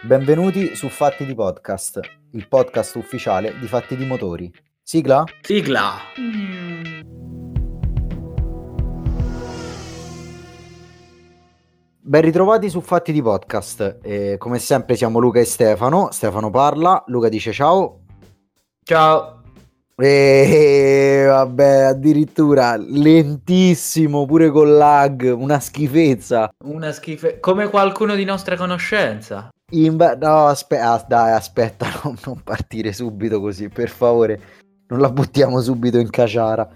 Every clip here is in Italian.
Benvenuti su Fatti di Podcast, il podcast ufficiale di Fatti di Motori. Sigla? Sigla! Ben ritrovati su Fatti di Podcast. Eh, come sempre siamo Luca e Stefano. Stefano parla, Luca dice ciao. Ciao! E vabbè, addirittura lentissimo, pure con lag, una schifezza. Una schifezza, come qualcuno di nostra conoscenza. In ba- no, aspe- ah, dai, aspetta, non, non partire subito così, per favore. Non la buttiamo subito in caciara.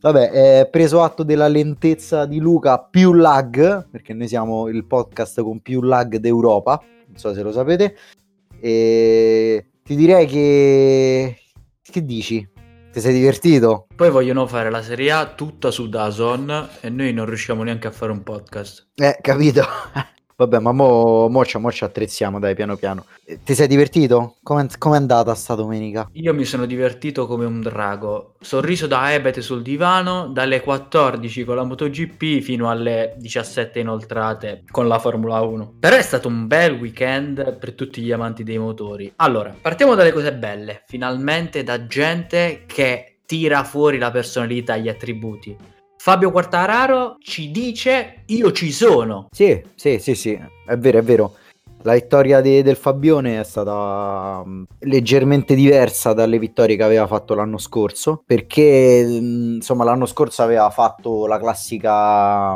Vabbè, è preso atto della lentezza di Luca più lag, perché noi siamo il podcast con più lag d'Europa, non so se lo sapete. E ti direi che... Che dici? Ti sei divertito? Poi vogliono fare la Serie A tutta su Dazon e noi non riusciamo neanche a fare un podcast. Eh, capito? Vabbè, ma mo, mo, ci, mo ci attrezziamo, dai, piano piano. Ti sei divertito? Come è andata sta domenica? Io mi sono divertito come un drago. Sorriso da ebete sul divano, dalle 14 con la MotoGP fino alle 17 inoltrate con la Formula 1. Però è stato un bel weekend per tutti gli amanti dei motori. Allora, partiamo dalle cose belle. Finalmente da gente che tira fuori la personalità, gli attributi. Fabio Quartararo ci dice io ci sono. Sì, sì, sì, sì, è vero, è vero. La vittoria de- del Fabione è stata um, leggermente diversa dalle vittorie che aveva fatto l'anno scorso, perché um, insomma l'anno scorso aveva fatto la classica,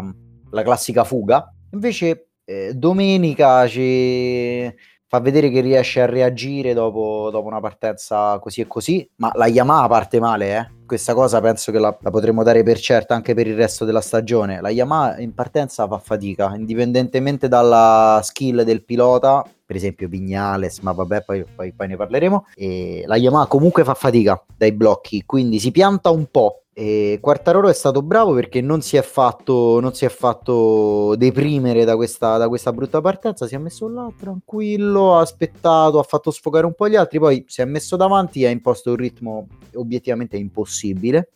la classica fuga, invece eh, domenica ci fa vedere che riesce a reagire dopo, dopo, una partenza così e così, ma la Yamaha parte male, eh? questa cosa penso che la, la, potremmo dare per certa anche per il resto della stagione. La Yamaha in partenza fa fatica, indipendentemente dalla skill del pilota, per esempio Vignales, ma vabbè, poi, poi, poi ne parleremo. E la Yamaha comunque fa fatica dai blocchi, quindi si pianta un po'. E Quartararo è stato bravo perché non si è fatto, non si è fatto deprimere da questa, da questa brutta partenza, si è messo là tranquillo, ha aspettato, ha fatto sfogare un po' gli altri, poi si è messo davanti e ha imposto un ritmo obiettivamente impossibile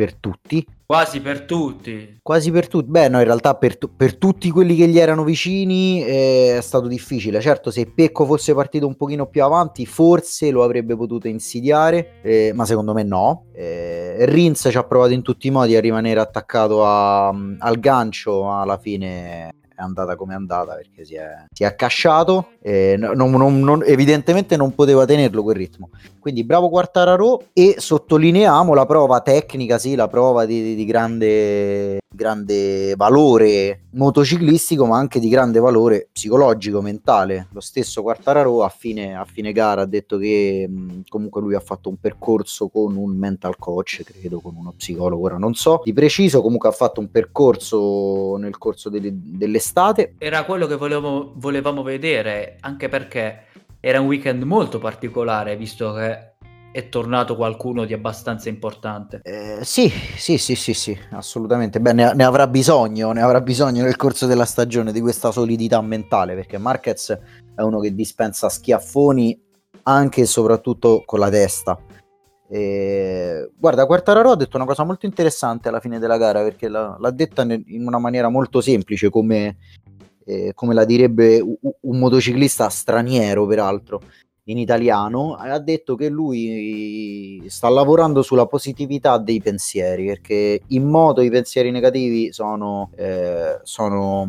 per tutti. Quasi per tutti. Quasi per tutti. Beh, no, in realtà per, tu- per tutti quelli che gli erano vicini eh, è stato difficile. Certo, se Pecco fosse partito un pochino più avanti, forse lo avrebbe potuto insidiare, eh, ma secondo me no. Eh, Rins ci ha provato in tutti i modi a rimanere attaccato a, al gancio, ma alla fine è andata come è andata perché si è, si è accasciato e non, non, non, evidentemente non poteva tenerlo quel ritmo. Quindi bravo Quartararo e sottolineiamo la prova tecnica sì la prova di, di grande, grande valore motociclistico ma anche di grande valore psicologico mentale. Lo stesso Quartararo a fine, a fine gara ha detto che comunque lui ha fatto un percorso con un mental coach credo con uno psicologo ora non so di preciso comunque ha fatto un percorso nel corso delle, delle estate. Era quello che volevamo, volevamo vedere, anche perché era un weekend molto particolare, visto che è tornato qualcuno di abbastanza importante. Eh, sì, sì, sì, sì, sì, assolutamente. Beh, ne, ne, avrà bisogno, ne avrà bisogno nel corso della stagione di questa solidità mentale, perché Marquez è uno che dispensa schiaffoni anche e soprattutto con la testa. E, guarda, Quartararo ha detto una cosa molto interessante alla fine della gara perché l'ha, l'ha detta in una maniera molto semplice, come, eh, come la direbbe un, un motociclista straniero, peraltro in italiano, ha detto che lui sta lavorando sulla positività dei pensieri, perché in modo i pensieri negativi sono, eh, sono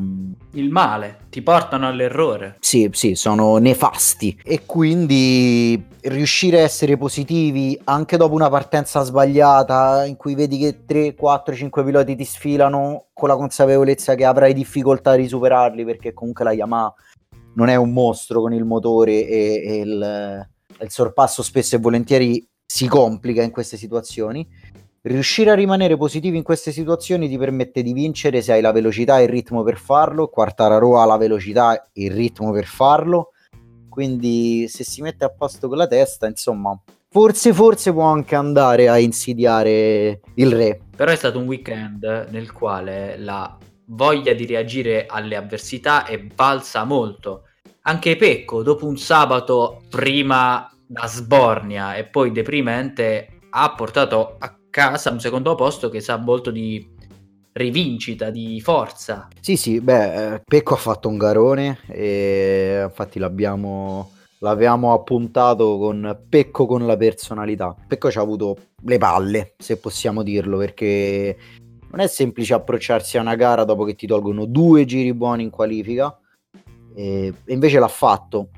il male, ti portano all'errore. Sì, sì, sono nefasti e quindi riuscire a essere positivi anche dopo una partenza sbagliata in cui vedi che 3, 4, 5 piloti ti sfilano con la consapevolezza che avrai difficoltà a risuperarli perché comunque la Yamaha non è un mostro con il motore e, e il, il sorpasso spesso e volentieri si complica in queste situazioni. Riuscire a rimanere positivi in queste situazioni ti permette di vincere se hai la velocità e il ritmo per farlo. Quartararo ha la velocità e il ritmo per farlo. Quindi se si mette a posto con la testa, insomma, forse forse può anche andare a insidiare il re. Però è stato un weekend nel quale la voglia di reagire alle avversità è balsa molto. Anche Pecco, dopo un sabato prima da sbornia e poi deprimente, ha portato a casa un secondo posto che sa molto di rivincita, di forza. Sì, sì, beh, eh, Pecco ha fatto un garone e infatti l'abbiamo, l'avevamo appuntato con Pecco con la personalità. Pecco ci ha avuto le palle, se possiamo dirlo, perché non è semplice approcciarsi a una gara dopo che ti tolgono due giri buoni in qualifica. E, invece l'ha fatto.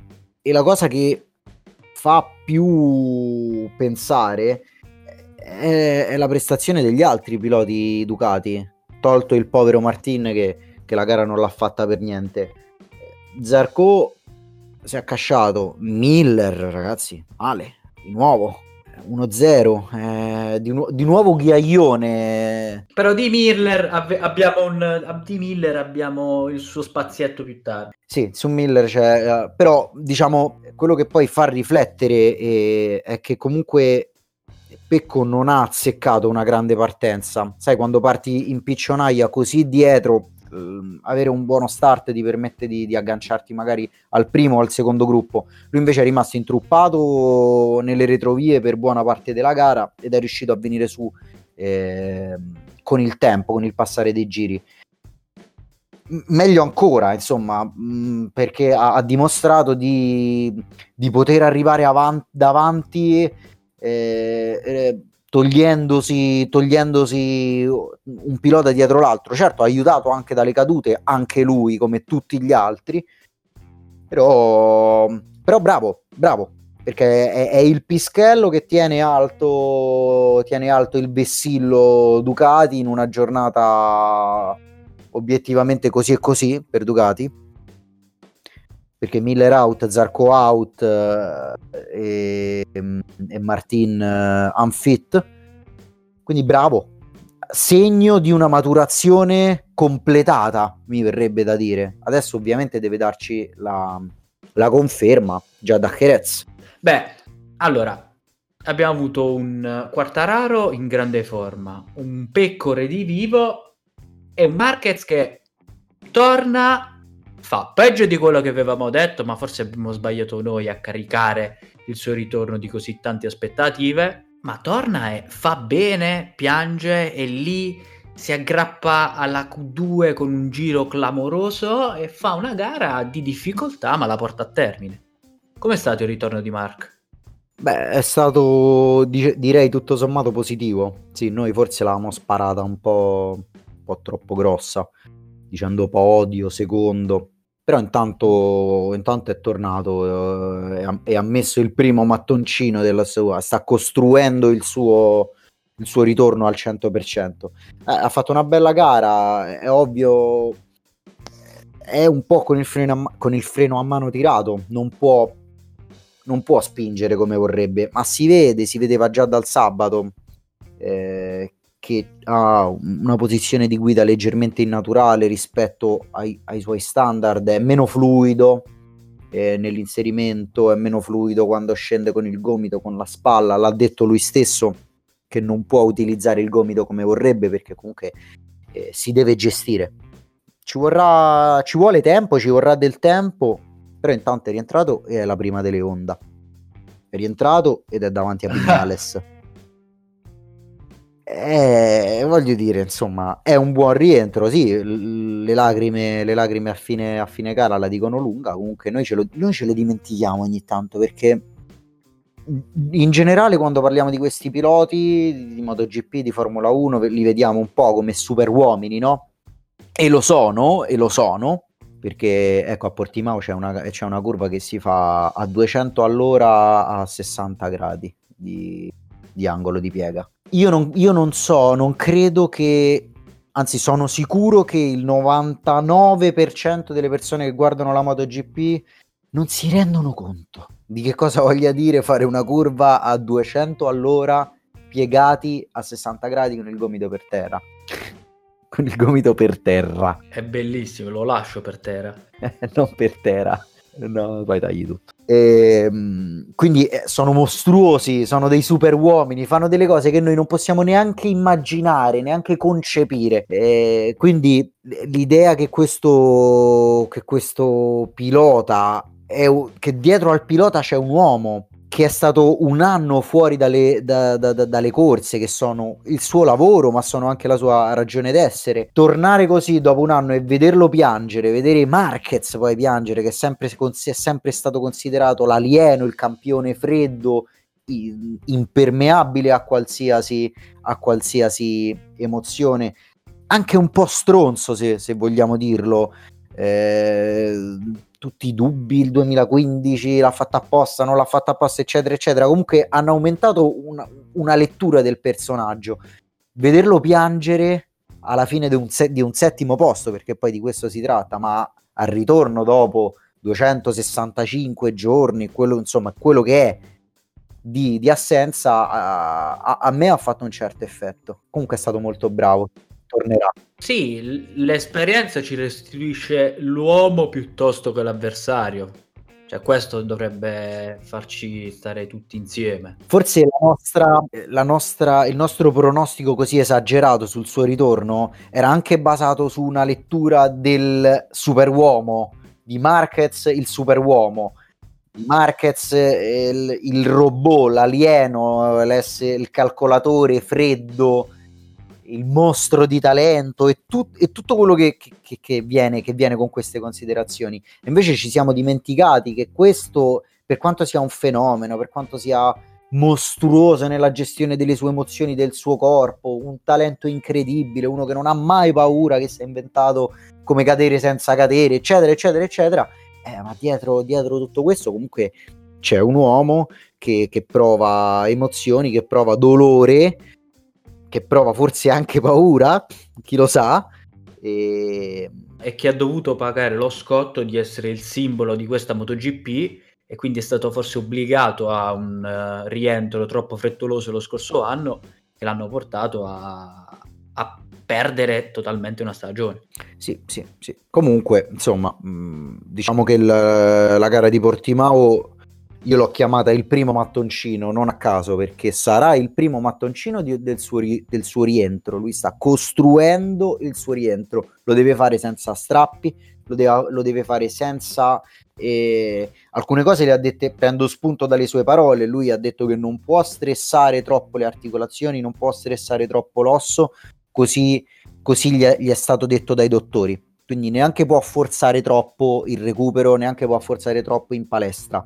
E la cosa che fa più pensare è, è la prestazione degli altri piloti Ducati, tolto il povero Martin che, che la gara non l'ha fatta per niente. Zarco si è accasciato, Miller ragazzi, male, di nuovo, 1-0, eh, di, nu- di, nuovo ghiaione. Però di Miller, av- abbiamo un, di Miller abbiamo il suo spazietto più tardi. Sì, su Miller c'è, uh, però diciamo quello che poi fa riflettere è, è che comunque Pecco non ha azzeccato una grande partenza. Sai, quando parti in piccionaia così dietro, ehm, avere un buono start ti permette di, di, agganciarti magari al primo o al secondo gruppo. Lui invece è rimasto intruppato nelle retrovie per buona parte della gara ed è riuscito a venire su eh, con il tempo, con il passare dei giri. meglio ancora, insomma, mh, perché ha, ha dimostrato di, di, poter arrivare avanti, davanti eh, eh, togliendosi, togliendosi un pilota dietro l'altro. Certo, aiutato anche dalle cadute, anche lui, come tutti gli altri, però, però bravo, bravo, perché è, è, il pischello che tiene alto, tiene alto il vessillo Ducati in una giornata obiettivamente così e così per Ducati perché Miller out, Zarco out eh, e, e, Martin eh, unfit. Quindi bravo, segno di una maturazione completata, mi verrebbe da dire. Adesso ovviamente deve darci la, la conferma già da Jerez. Beh, allora, abbiamo avuto un Quartararo in grande forma, un Pecore di vivo e un Marquez che torna fa peggio di quello che avevamo detto, ma forse abbiamo sbagliato noi a caricare il suo ritorno di così tante aspettative. Ma torna e fa bene, piange e lì si aggrappa alla Q2 con un giro clamoroso e fa una gara di difficoltà, ma la porta a termine. Com'è stato il ritorno di Mark? Beh, è stato direi tutto sommato positivo. Sì, noi forse l'avevamo sparata un po', un po' troppo grossa, dicendo podio, secondo però intanto, intanto è tornato eh, e ha messo il primo mattoncino della sua, sta costruendo il suo, il suo ritorno al 100%. Eh, ha fatto una bella gara, è ovvio, è un po' con il freno a, con il freno a mano tirato, non può, non può spingere come vorrebbe, ma si vede, si vedeva già dal sabato eh, che ha una posizione di guida leggermente innaturale rispetto ai, ai suoi standard, è meno fluido eh, nell'inserimento, è meno fluido quando scende con il gomito, con la spalla, l'ha detto lui stesso che non può utilizzare il gomito come vorrebbe perché comunque eh, si deve gestire. Ci, vorrà, ci vuole tempo, ci vorrà del tempo, però intanto è rientrato e è la prima delle Honda. È rientrato ed è davanti a Vignales. Eh, voglio dire, insomma, è un buon rientro. Sì, le lacrime, le lacrime a, fine, a fine gara la dicono lunga. Comunque, noi ce, lo, noi ce le dimentichiamo ogni tanto perché in generale, quando parliamo di questi piloti di MotoGP, di Formula 1, li vediamo un po' come super uomini, no? E lo sono, e lo sono, perché ecco a Portimao c'è una, c'è una curva che si fa a 200 all'ora a 60 gradi di, di angolo di piega io non, io non so, non credo che anzi sono sicuro che il 99% delle persone che guardano la MotoGP non si rendono conto di che cosa voglia dire fare una curva a 200 all'ora piegati a 60 gradi con il gomito per terra. con il gomito per terra. È bellissimo, lo lascio per terra. non per terra. No, poi tagli tutto. E, ehm, quindi eh, sono mostruosi, sono dei super uomini, fanno delle cose che noi non possiamo neanche immaginare, neanche concepire. E quindi l'idea che questo, che questo pilota, è, che dietro al pilota c'è un uomo che è stato un anno fuori dalle, da, da, da, dalle, corse, che sono il suo lavoro, ma sono anche la sua ragione d'essere. Tornare così dopo un anno e vederlo piangere, vedere Marquez poi piangere, che è sempre, è sempre stato considerato l'alieno, il campione freddo, impermeabile a qualsiasi, a qualsiasi emozione, anche un po' stronzo, se, se vogliamo dirlo. Eh, tutti i dubbi, il 2015 l'ha fatta apposta, non l'ha fatta apposta, eccetera, eccetera. Comunque hanno aumentato una, una lettura del personaggio. Vederlo piangere alla fine di un, se- di un settimo posto, perché poi di questo si tratta, ma al ritorno dopo 265 giorni, quello, insomma, quello che è di, di assenza, a, a, a me ha fatto un certo effetto. Comunque è stato molto bravo tornerà. Sì, l'esperienza ci restituisce l'uomo piuttosto che l'avversario. Cioè, questo dovrebbe farci stare tutti insieme. Forse la nostra, la nostra, il nostro pronostico così esagerato sul suo ritorno era anche basato su una lettura del superuomo di Marquez, il superuomo. Marquez, il, il robot, l'alieno, il calcolatore freddo, il mostro di talento e, tu, e tutto quello che, che, che, viene, che viene con queste considerazioni. E invece ci siamo dimenticati che questo, per quanto sia un fenomeno, per quanto sia mostruoso nella gestione delle sue emozioni, del suo corpo, un talento incredibile, uno che non ha mai paura, che si è inventato come cadere senza cadere, eccetera, eccetera, eccetera. Eh, ma dietro, dietro tutto questo comunque c'è un uomo che, che prova emozioni, che prova dolore, che prova forse anche paura, chi lo sa, e... e che ha dovuto pagare lo scotto di essere il simbolo di questa MotoGP e quindi è stato forse obbligato a un uh, rientro troppo frettoloso lo scorso anno che l'hanno portato a, a perdere totalmente una stagione. Sì, sì, sì. Comunque, insomma, mh, mm, diciamo che il, la gara di Portimao io l'ho chiamata il primo mattoncino, non a caso, perché sarà il primo mattoncino di, del, suo del, suo rientro. Lui sta costruendo il suo rientro, lo deve fare senza strappi, lo deve, lo deve fare senza... Eh, alcune cose le ha dette, prendo spunto dalle sue parole, lui ha detto che non può stressare troppo le articolazioni, non può stressare troppo l'osso, così, così gli, è, gli è stato detto dai dottori. Quindi neanche può forzare troppo il recupero, neanche può forzare troppo in palestra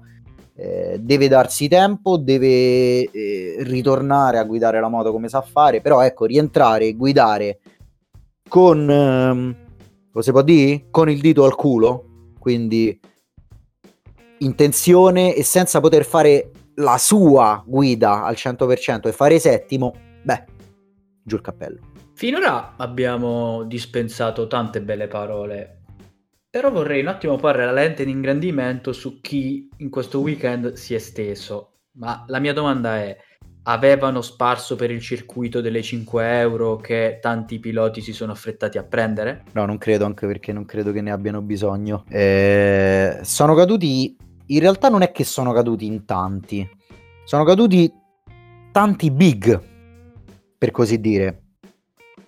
eh, deve darsi tempo, deve eh, ritornare a guidare la moto come sa fare, però ecco, rientrare e guidare con, ehm, si può dire? Con il dito al culo, quindi intenzione e senza poter fare la sua guida al 100% e fare settimo, beh, giù il cappello. Finora abbiamo dispensato tante belle parole però vorrei un attimo porre la lente di ingrandimento su chi in questo weekend si è steso. Ma la mia domanda è: avevano sparso per il circuito delle 5 euro che tanti piloti si sono affrettati a prendere? No, non credo, anche perché non credo che ne abbiano bisogno. Eh, sono caduti. In realtà non è che sono caduti in tanti, sono caduti tanti big, per così dire.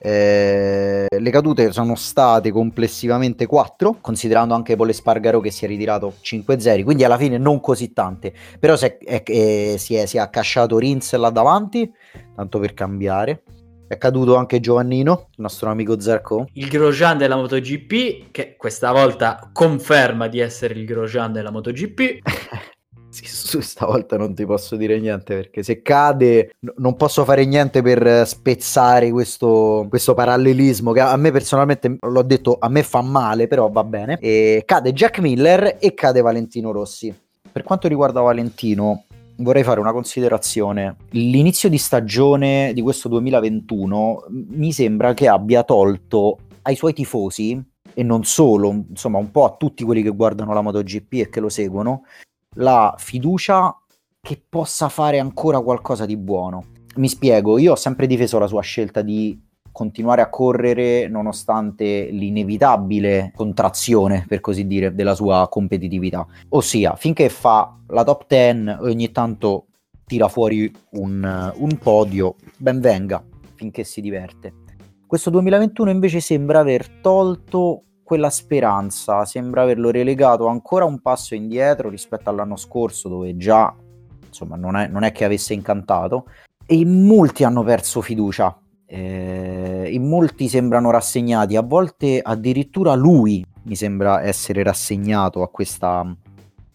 Eh, le cadute sono state complessivamente 4, considerando anche Pole Spargaro che si è ritirato 5-0, quindi alla fine non così tante. Però si è, è, è, si è, si è accasciato Rins là davanti, tanto per cambiare. È caduto anche Giovannino, il nostro amico Zarco. Il Grosjean della MotoGP, che questa volta conferma di essere il Grosjean della MotoGP. Sì, stavolta non ti posso dire niente perché se cade non posso fare niente per spezzare questo, questo, parallelismo che a me personalmente, l'ho detto, a me fa male, però va bene. E cade Jack Miller e cade Valentino Rossi. Per quanto riguarda Valentino, vorrei fare una considerazione. L'inizio di stagione di questo 2021 mi sembra che abbia tolto ai suoi tifosi e non solo, insomma, un po' a tutti quelli che guardano la MotoGP e che lo seguono, la fiducia che possa fare ancora qualcosa di buono. Mi spiego, io ho sempre difeso la sua scelta di continuare a correre nonostante l'inevitabile contrazione, per così dire, della sua competitività. Ossia, finché fa la top 10 ogni tanto tira fuori un, un podio, ben venga, finché si diverte. Questo 2021 invece sembra aver tolto quella speranza, sembra averlo relegato ancora un passo indietro rispetto all'anno scorso dove già insomma non è, non è che avesse incantato, e molti hanno perso fiducia, eh, in molti sembrano rassegnati, a volte addirittura lui mi sembra essere rassegnato a questa,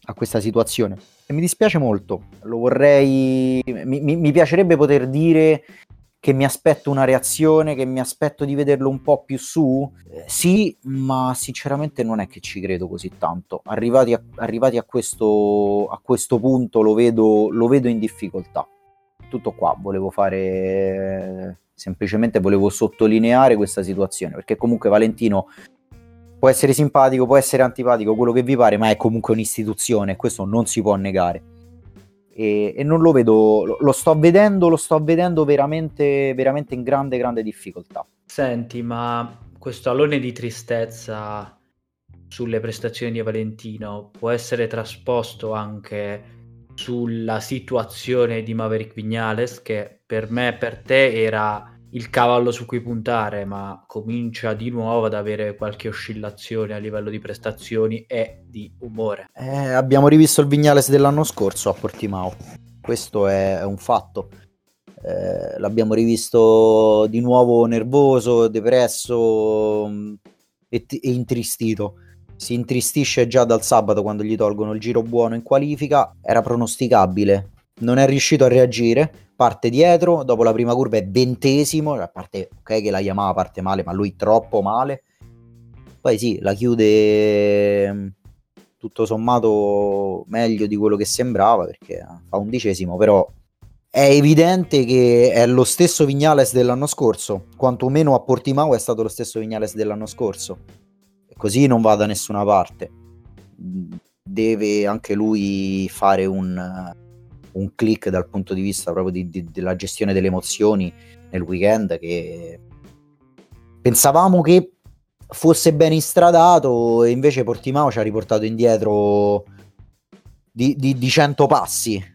a questa situazione. E mi dispiace molto, lo vorrei, mi, mi, mi piacerebbe poter dire che mi aspetto una reazione, che mi aspetto di vederlo un po' più su? Eh, sì, ma sinceramente non è che ci credo così tanto. Arrivati a, arrivati a, questo, a questo, punto lo vedo, lo vedo in difficoltà. Tutto qua, volevo fare semplicemente volevo sottolineare questa situazione perché comunque Valentino può essere simpatico, può essere antipatico, quello che vi pare, ma è comunque un'istituzione, questo non si può negare e, e non lo vedo, lo, lo, sto vedendo, lo sto vedendo veramente, veramente in grande, grande difficoltà. Senti, ma questo alone di tristezza sulle prestazioni di Valentino può essere trasposto anche sulla situazione di Maverick Vignales che per me per te era il cavallo su cui puntare, ma comincia di nuovo ad avere qualche oscillazione a livello di prestazioni e di umore. Eh, abbiamo rivisto il Vignales dell'anno scorso a Portimao, questo è, un fatto. Eh, l'abbiamo rivisto di nuovo nervoso, depresso mm, e, e intristito. Si intristisce già dal sabato quando gli tolgono il giro buono in qualifica, era pronosticabile, non è riuscito a reagire parte dietro, dopo la prima curva è ventesimo, a parte ok che la Yamaha parte male, ma lui troppo male. Poi sì, la chiude mm, tutto sommato meglio di quello che sembrava perché fa undicesimo, però è evidente che è lo stesso Vignales dell'anno scorso, quantomeno a Portimao è stato lo stesso Vignales dell'anno scorso. Così non va da nessuna parte. Deve anche lui fare un un click dal punto di vista proprio di, di, della gestione delle emozioni nel weekend che pensavamo che fosse ben instradato e invece Portimao ci ha riportato indietro di, di, di 100 passi.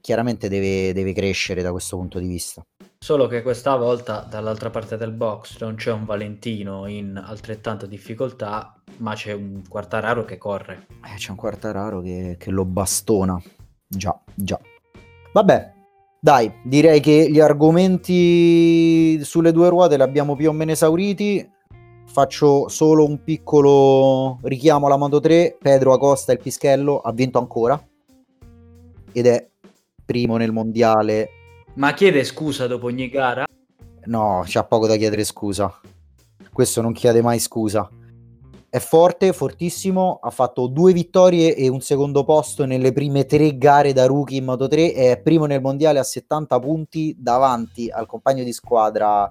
Chiaramente deve, deve, crescere da questo punto di vista. Solo che questa volta dall'altra parte del box non c'è un Valentino in altrettanta difficoltà ma c'è un Quartararo che corre. Eh, c'è un Quartararo che, che lo bastona Già, già. Vabbè, dai, direi che gli argomenti sulle due ruote li abbiamo più o meno esauriti. Faccio solo un piccolo richiamo alla Moto 3. Pedro Acosta, il Pischello, ha vinto ancora. Ed è primo nel mondiale. Ma chiede scusa dopo ogni gara? No, c'ha poco da chiedere scusa. Questo non chiede mai scusa è forte, fortissimo, ha fatto due vittorie e un secondo posto nelle prime tre gare da rookie in Moto 3 è primo nel mondiale a 70 punti davanti al compagno di squadra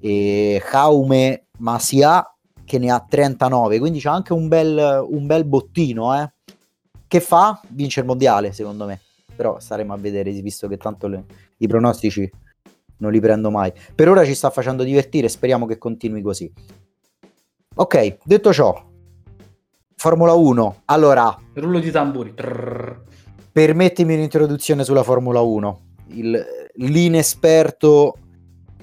eh, Jaume Masia che ne ha 39, quindi c'è anche un bel, un bel bottino, eh. Che fa? Vince il mondiale, secondo me. Però staremo a vedere, visto che tanto le, i pronostici non li prendo mai. Per ora ci sta facendo divertire, speriamo che continui così. Ok, detto ciò, Formula 1. Allora, rullo di tamburi. Trrr. Permettimi un'introduzione sulla Formula 1. Il, l'inesperto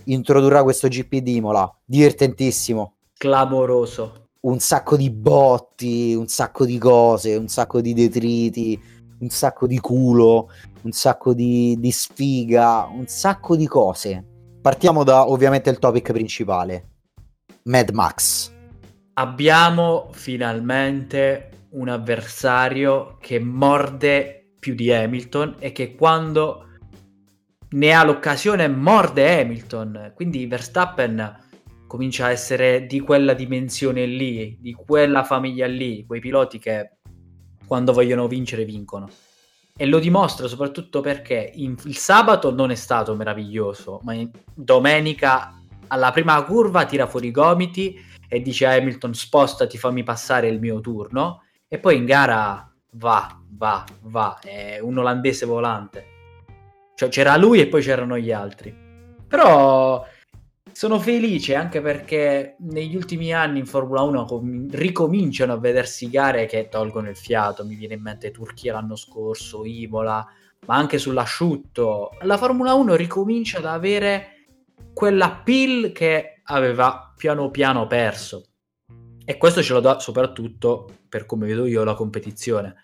introdurrà questo GP di Imola, divertentissimo. Clamoroso. Un sacco di botti, un sacco di cose, un sacco di detriti, un sacco di culo, un sacco di, di sfiga, un sacco di cose. Partiamo da ovviamente il topic principale. Mad Max abbiamo finalmente un avversario che morde più di Hamilton e che quando ne ha l'occasione morde Hamilton. Quindi Verstappen comincia a essere di quella dimensione lì, di quella famiglia lì, quei piloti che quando vogliono vincere vincono. E lo dimostra soprattutto perché in, il sabato non è stato meraviglioso, ma domenica alla prima curva tira fuori i gomiti e dice a Hamilton spostati, fammi passare il mio turno e poi in gara va, va, va, è un olandese volante. Cioè c'era lui e poi c'erano gli altri. Però sono felice anche perché negli ultimi anni in Formula 1 com- ricominciano a vedersi gare che tolgono il fiato. Mi viene in mente Turchia l'anno scorso, Imola, ma anche sull'asciutto. La Formula 1 ricomincia ad avere quella pill che aveva piano piano perso. E questo ce lo dà soprattutto, per come vedo io, la competizione.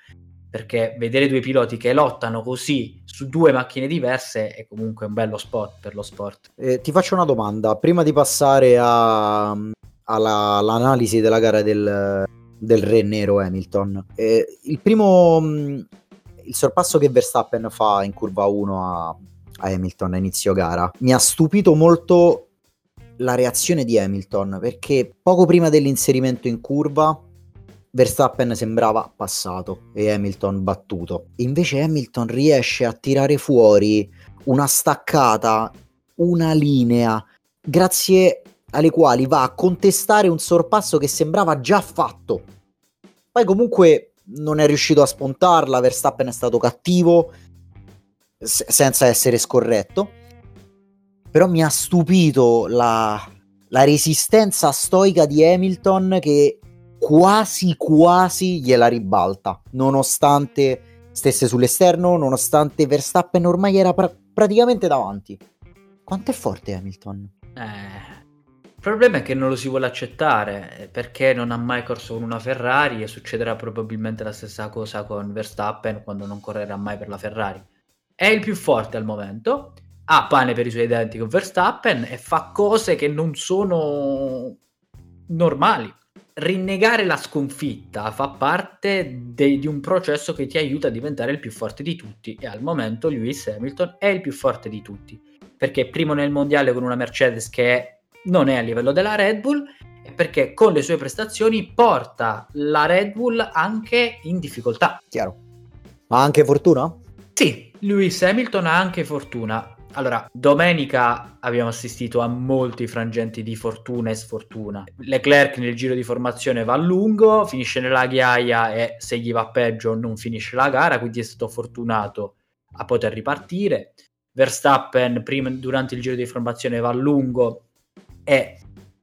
perché vedere due piloti che lottano così su due macchine diverse è comunque un bello spot per lo sport. Eh, ti faccio una domanda, prima di passare a, alla, all'analisi della gara del, del Re Nero Hamilton. Eh, il primo, mm, il sorpasso che Verstappen fa in curva 1 a, a Hamilton a inizio gara mi ha stupito molto la reazione di Hamilton perché poco prima dell'inserimento in curva Verstappen sembrava passato e Hamilton battuto. Invece Hamilton riesce a tirare fuori una staccata, una linea, grazie alle quali va a contestare un sorpasso che sembrava già fatto. Poi comunque non è riuscito a spuntarla, Verstappen è stato cattivo senza essere scorretto. Però mi ha stupito la, la resistenza stoica di Hamilton che quasi quasi gliela ribalta, nonostante stesse sull'esterno, nonostante Verstappen ormai era pra- praticamente davanti. Quanto è forte Hamilton? Eh, il problema è che non lo si vuole accettare eh, perché non ha mai corso con una Ferrari e succederà probabilmente la stessa cosa con Verstappen quando non correrà mai per la Ferrari. È il più forte al momento, ha pane per i suoi denti con Verstappen e fa cose che non sono normali. Rinnegare la sconfitta fa parte de- di un processo che ti aiuta a diventare il più forte di tutti e al momento Lewis Hamilton è il più forte di tutti perché è primo nel mondiale con una Mercedes che non è a livello della Red Bull perché con le sue prestazioni porta la Red Bull anche in difficoltà. Chiaro. Ma anche fortuna? Sì, Lewis Hamilton ha anche fortuna. Allora, domenica abbiamo assistito a molti frangenti di fortuna e sfortuna. Leclerc nel giro di formazione va a lungo, finisce nella ghiaia e se gli va peggio non finisce la gara, quindi è stato fortunato a poter ripartire. Verstappen prima, durante il giro di formazione va a lungo e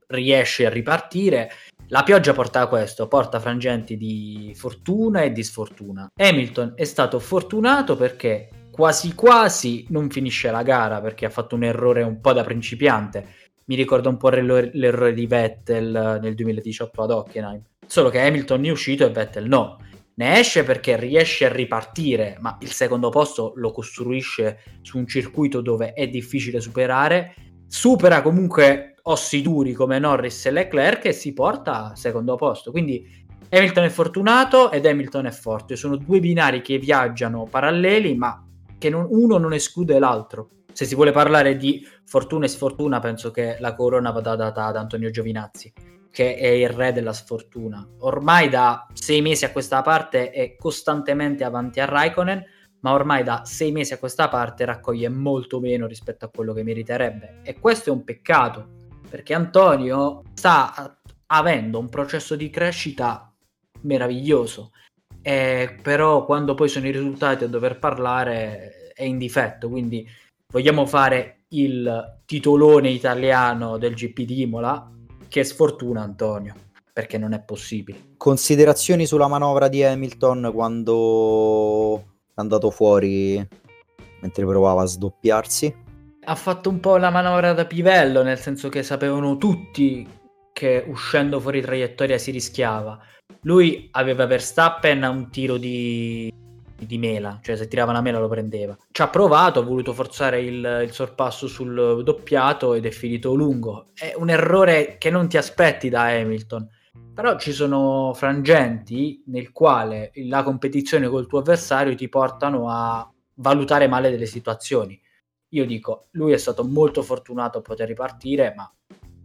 riesce a ripartire. La pioggia porta a questo, porta frangenti di fortuna e di sfortuna. Hamilton è stato fortunato perché quasi quasi non finisce la gara perché ha fatto un errore un po' da principiante. Mi ricorda un po' l'errore di Vettel nel 2018 ad Hockenheim. Solo che Hamilton è uscito e Vettel no. Ne esce perché riesce a ripartire, ma il secondo posto lo costruisce su un circuito dove è difficile superare. Supera comunque ossi duri come Norris e Leclerc e si porta al secondo posto. Quindi Hamilton è fortunato ed Hamilton è forte. Sono due binari che viaggiano paralleli, ma che non, uno non esclude l'altro. Se si vuole parlare di fortuna e sfortuna, penso che la corona vada data ad Antonio Giovinazzi, che è il re della sfortuna. Ormai da sei mesi a questa parte è costantemente avanti a Raikkonen ma ormai da sei mesi a questa parte raccoglie molto meno rispetto a quello che meriterebbe. E questo è un peccato, perché Antonio sta avendo un processo di crescita meraviglioso, eh, però quando poi sono i risultati a dover parlare è in difetto, quindi vogliamo fare il titolone italiano del GP di Imola, che sfortuna Antonio, perché non è possibile. Considerazioni sulla manovra di Hamilton quando è andato fuori mentre provava a sdoppiarsi? ha fatto un po' la manovra da pivello, nel senso che sapevano tutti che uscendo fuori traiettoria si rischiava. Lui aveva Verstappen a un tiro di, di mela, cioè se tirava una mela lo prendeva. Ci ha provato, ha voluto forzare il, il sorpasso sul doppiato ed è finito lungo. È un errore che non ti aspetti da Hamilton. Però ci sono frangenti nel quale la competizione col tuo avversario ti portano a valutare male delle situazioni io dico, lui è stato molto fortunato a poter ripartire, ma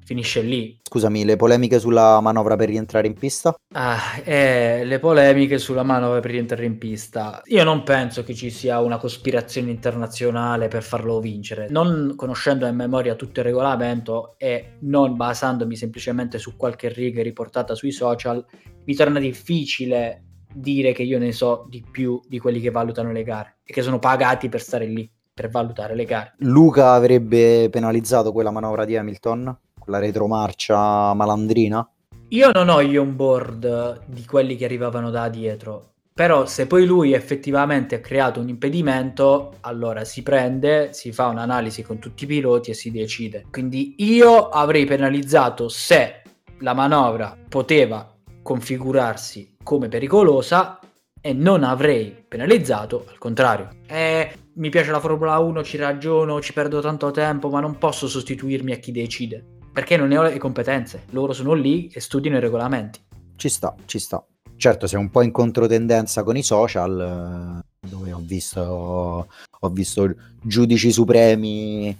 finisce lì. Scusami, le polemiche sulla manovra per rientrare in pista? Ah, eh, le polemiche sulla manovra per rientrare in pista. Io non penso che ci sia una cospirazione internazionale per farlo vincere. Non conoscendo a memoria tutto il regolamento e non basandomi semplicemente su qualche riga riportata sui social, mi torna difficile dire che io ne so di più di quelli che valutano le gare e che sono pagati per stare lì per valutare le gare. Luca avrebbe penalizzato quella manovra di Hamilton, quella retromarcia malandrina? Io non ho gli on board di quelli che arrivavano da dietro, però se poi lui effettivamente ha creato un impedimento, allora si prende, si fa un'analisi con tutti i piloti e si decide. Quindi io avrei penalizzato se la manovra poteva configurarsi come pericolosa e non avrei penalizzato, al contrario. Eh, mi piace la Formula 1, ci ragiono, ci perdo tanto tempo, ma non posso sostituirmi a chi decide, perché non ne ho le competenze. Loro sono lì e studiano i regolamenti. Ci sta, ci sta. Certo, sei un po' in controtendenza con i social, eh, dove ho visto, ho visto giudici supremi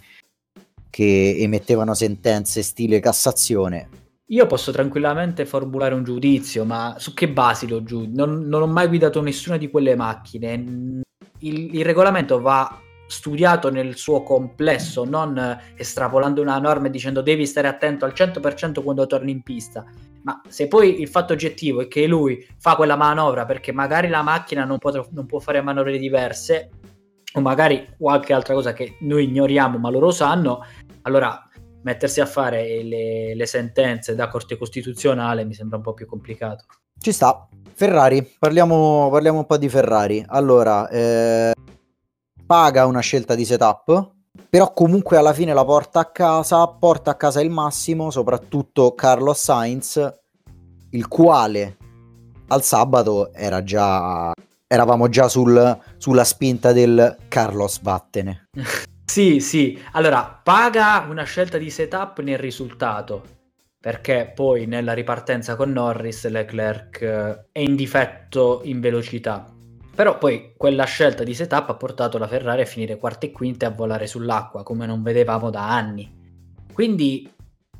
che emettevano sentenze stile Cassazione. Io posso tranquillamente formulare un giudizio, ma su che basi lo giudico? Non, non ho mai guidato nessuna di quelle macchine. Il, il, regolamento va studiato nel suo complesso, non estrapolando una norma e dicendo devi stare attento al 100% quando torni in pista. Ma se poi il fatto oggettivo è che lui fa quella manovra perché magari la macchina non può, non può fare manovre diverse, o magari qualche altra cosa che noi ignoriamo ma loro sanno, allora mettersi a fare le, le, sentenze da Corte Costituzionale mi sembra un po' più complicato. Ci sta. Ferrari, parliamo, parliamo un po' di Ferrari. Allora, eh, paga una scelta di setup, però comunque alla fine la porta a casa, porta a casa il massimo, soprattutto Carlos Sainz, il quale al sabato era già eravamo già sul, sulla spinta del Carlos vattene. Sì, sì. Allora, paga una scelta di setup nel risultato, perché poi nella ripartenza con Norris Leclerc eh, è in difetto in velocità. Però poi quella scelta di setup ha portato la Ferrari a finire quarta e quinta e a volare sull'acqua, come non vedevamo da anni. Quindi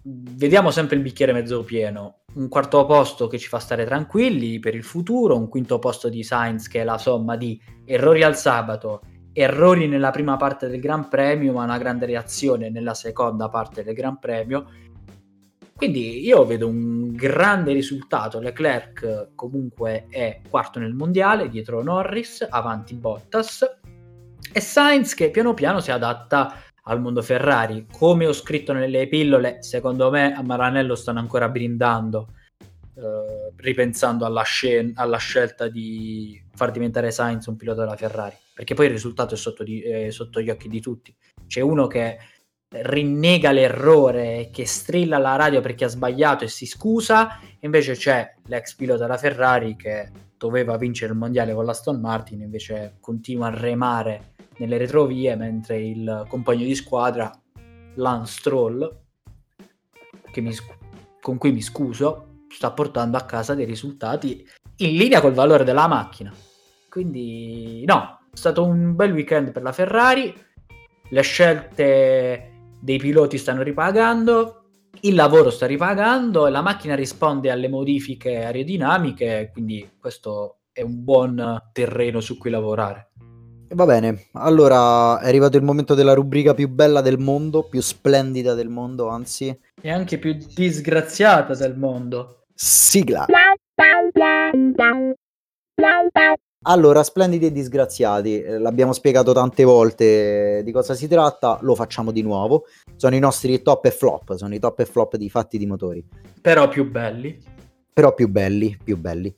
vediamo sempre il bicchiere mezzo pieno. Un quarto posto che ci fa stare tranquilli per il futuro, un quinto posto di Sainz che è la somma di errori al sabato errori nella prima parte del Gran Premio, ma una grande reazione nella seconda parte del Gran Premio. Quindi io vedo un grande risultato. Leclerc comunque è quarto nel mondiale, dietro Norris, avanti Bottas. E Sainz che piano piano si adatta al mondo Ferrari. Come ho scritto nelle pillole, secondo me a Maranello stanno ancora brindando eh, ripensando alla, scen- alla, scelta di far diventare Sainz un pilota della Ferrari, perché poi il risultato è sotto, di, è sotto gli occhi di tutti. C'è uno che rinnega l'errore, che strilla alla radio perché ha sbagliato e si scusa, invece c'è l'ex pilota della Ferrari che doveva vincere il mondiale con la Stone Martin, invece continua a remare nelle retrovie, mentre il compagno di squadra, Lance Stroll, mi, con cui mi scuso, sta portando a casa dei risultati in linea col valore della macchina. Quindi, no, è stato un bel weekend per la Ferrari. Le scelte dei piloti stanno ripagando, il lavoro sta ripagando la macchina risponde alle modifiche aerodinamiche, quindi questo è un buon terreno su cui lavorare. Va bene, allora è arrivato il momento della rubrica più bella del mondo, più splendida del mondo, anzi. E anche più disgraziata del mondo. Sigla. Allora, splendidi e disgraziati, eh, l'abbiamo spiegato tante volte di cosa si tratta, lo facciamo di nuovo. Sono i nostri top e flop, sono i top e flop di fatti di motori. Però più belli. Però più belli, più belli.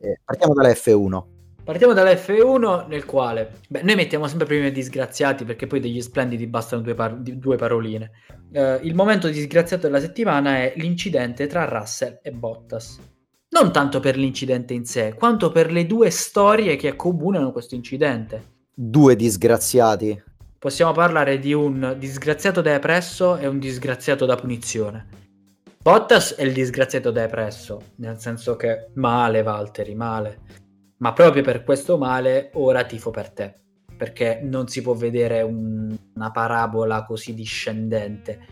Eh, partiamo dalla F1. Partiamo dalla F1 nel quale beh, noi mettiamo sempre prima i disgraziati perché poi degli splendidi bastano due, par- due paroline. Uh, il momento disgraziato della settimana è l'incidente tra Russell e Bottas. Non tanto per l'incidente in sé, quanto per le due storie che accomunano questo incidente. Due disgraziati. Possiamo parlare di un disgraziato depresso e un disgraziato da punizione. Bottas è il disgraziato depresso, nel senso che male Valtteri, male ma proprio per questo male ora tifo per te, perché non si può vedere un, una parabola così discendente,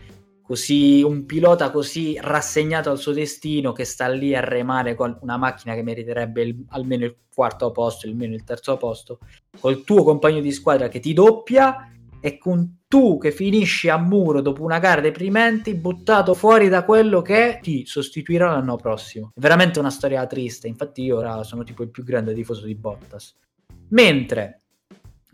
così un pilota così rassegnato al suo destino che sta lì a remare con una macchina che meriterebbe il, almeno il quarto posto, almeno il terzo posto, col tuo compagno di squadra che ti doppia e con tu che finisci a muro dopo una gara deprimente, buttato fuori da quello che ti sostituirà l'anno prossimo. È veramente una storia triste, infatti io ora sono tipo il più grande tifoso di Bottas. Mentre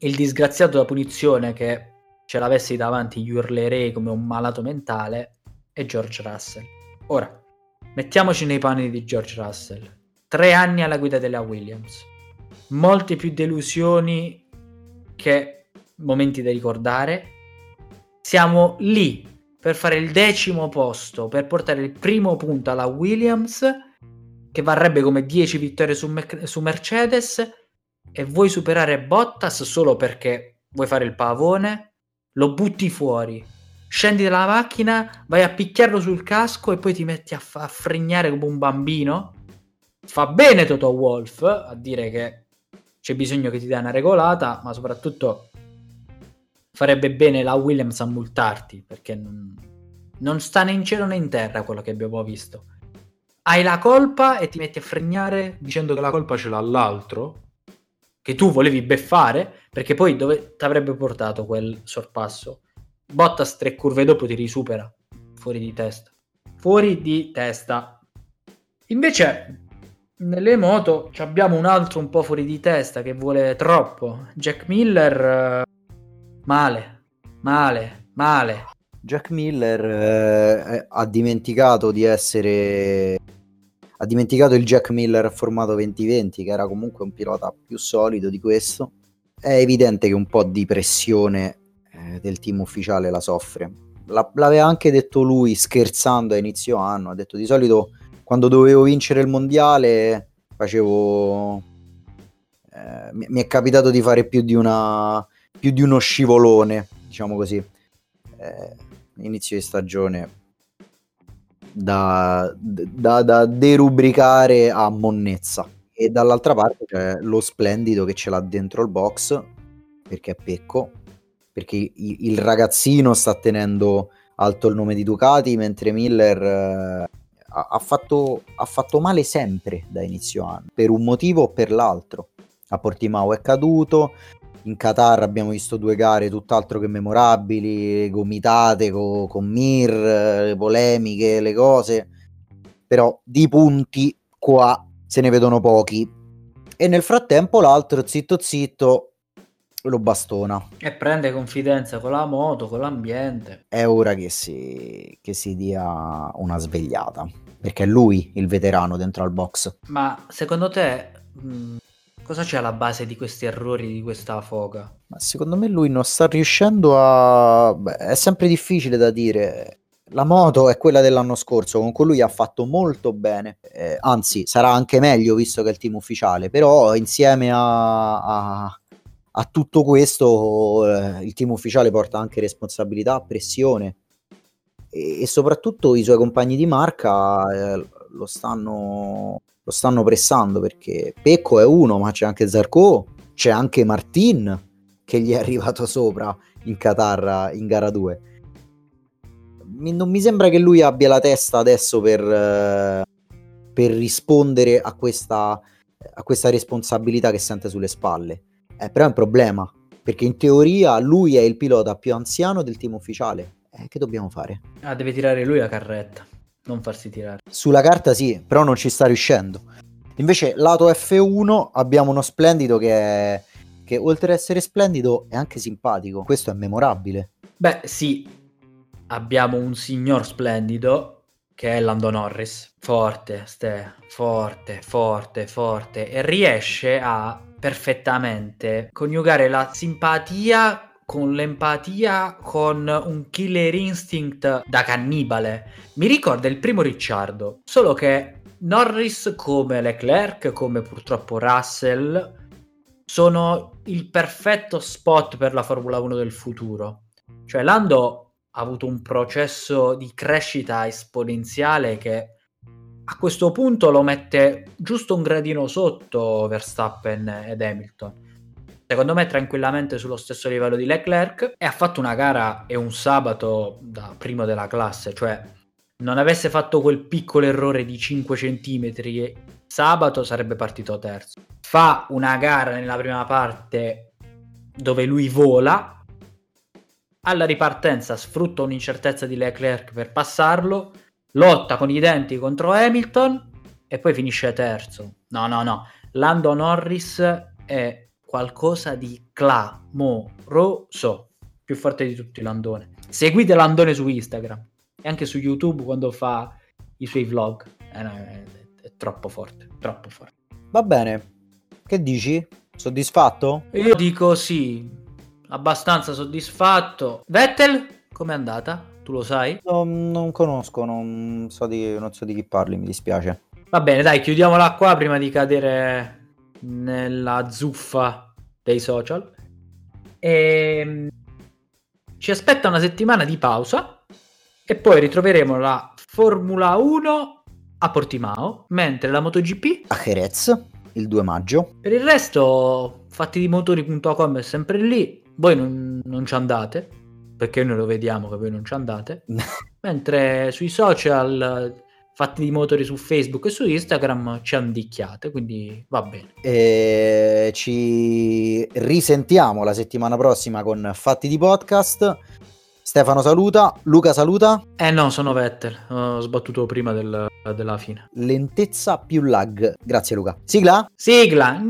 il disgraziato da punizione che ce l'avessi davanti gli urlerei come un malato mentale è George Russell. Ora, mettiamoci nei panni di George Russell. Tre anni alla guida della Williams. Molte più delusioni che momenti da ricordare. Siamo lì per fare il decimo posto, per portare il primo punto alla Williams, che varrebbe come 10 vittorie su, Mer- su Mercedes e vuoi superare Bottas solo perché vuoi fare il pavone, lo butti fuori, scendi dalla macchina, vai a picchiarlo sul casco e poi ti metti a, f- a frignare come un bambino. Fa bene Toto Wolf a dire che c'è bisogno che ti dia una regolata, ma soprattutto farebbe bene la Williams a multarti perché non, non sta né in cielo né in terra quello che abbiamo visto. Hai la colpa e ti metti a fregnare dicendo che la colpa ce l'ha l'altro che tu volevi beffare perché poi dove ti avrebbe portato quel sorpasso? Bottas tre curve dopo ti risupera fuori di testa. Fuori di testa. Invece nelle moto abbiamo un altro un po' fuori di testa che vuole troppo. Jack Miller male, male, male. Jack Miller eh, ha dimenticato di essere ha dimenticato il Jack Miller formato 2020 che era comunque un pilota più solido di questo. È evidente che un po' di pressione eh, del team ufficiale la soffre. La, l'aveva anche detto lui scherzando a inizio anno ha detto di solito quando dovevo vincere il mondiale facevo eh, mi, mi, è capitato di fare più di una più di uno scivolone diciamo così. Eh, inizio di stagione da, da, da derubricare a monnezza e dall'altra parte c'è lo splendido che ce l'ha dentro il box perché è Pecco perché il ragazzino sta tenendo alto il nome di Ducati mentre Miller eh, ha, fatto, ha fatto male sempre da inizio anno, per un motivo o per l'altro. A Portimao è caduto, in Qatar abbiamo visto due gare tutt'altro che memorabili, gomitate co- con Mir, le polemiche, le cose, però di punti qua se ne vedono pochi. E nel frattempo l'altro zitto zitto lo bastona. E prende confidenza con la moto, con l'ambiente. È ora che si, che si dia una svegliata perché è lui il veterano dentro al box. Ma secondo te mh, mm, cosa c'è alla base di questi errori di questa foga? Ma secondo me lui non sta riuscendo a... Beh, è sempre difficile da dire. La moto è quella dell'anno scorso, con cui lui ha fatto molto bene, eh, anzi sarà anche meglio visto che è il team ufficiale, però insieme a, a, a tutto questo eh, il team ufficiale porta anche responsabilità, pressione, e, e soprattutto i suoi compagni di marca eh, lo, stanno, lo stanno pressando perché Pecco è uno, ma c'è anche Zarco, c'è anche Martin che gli è arrivato sopra in Qatar in gara 2. Mi, non mi sembra che lui abbia la testa adesso per, eh, per rispondere a questa, a questa responsabilità che sente sulle spalle. Eh, però è un problema, perché in teoria lui è il pilota più anziano del team ufficiale eh, che dobbiamo fare? Ah, deve tirare lui la carretta, non farsi tirare. Sulla carta sì, però non ci sta riuscendo. Invece, lato F1 abbiamo uno splendido che, è, che oltre ad essere splendido è anche simpatico. Questo è memorabile. Beh, sì, abbiamo un signor splendido che è Lando Norris. Forte, ste, forte, forte, forte. E riesce a perfettamente coniugare la simpatia con l'empatia, con un killer instinct da cannibale. Mi ricorda il primo Ricciardo, solo che Norris come Leclerc, come purtroppo Russell, sono il perfetto spot per la Formula 1 del futuro. Cioè Lando ha avuto un processo di crescita esponenziale che a questo punto lo mette giusto un gradino sotto Verstappen ed Hamilton secondo me tranquillamente sullo stesso livello di Leclerc e ha fatto una gara e un sabato da primo della classe, cioè non avesse fatto quel piccolo errore di 5 cm sabato sarebbe partito terzo. Fa una gara nella prima parte dove lui vola, alla ripartenza sfrutta un'incertezza di Leclerc per passarlo, lotta con i denti contro Hamilton e poi finisce terzo. No, no, no. Lando Norris è qualcosa di clamoroso. Più forte di tutti Landone. Seguite Landone su Instagram e anche su YouTube quando fa i suoi vlog. Eh, no, è, è, troppo forte, troppo forte. Va bene. Che dici? Soddisfatto? Io dico sì, abbastanza soddisfatto. Vettel, com'è andata? Tu lo sai? No, non conosco, non so, di, non so di chi parli, mi dispiace. Va bene, dai, chiudiamola qua prima di cadere nella zuffa dei social. E... Ehm, ci aspetta una settimana di pausa e poi ritroveremo la Formula 1 a Portimao, mentre la MotoGP a Jerez il 2 maggio. Per il resto, fatti di motori.com è sempre lì, voi non, non ci andate, perché noi lo vediamo che voi non ci andate, mentre sui social fatti di motori su Facebook e su Instagram ci andicchiate, quindi va bene. E ci risentiamo la settimana prossima con Fatti di Podcast. Stefano saluta, Luca saluta. Eh no, sono Vettel, ho sbattuto prima del, della fine. Lentezza più lag. Grazie Luca. Sigla? Sigla.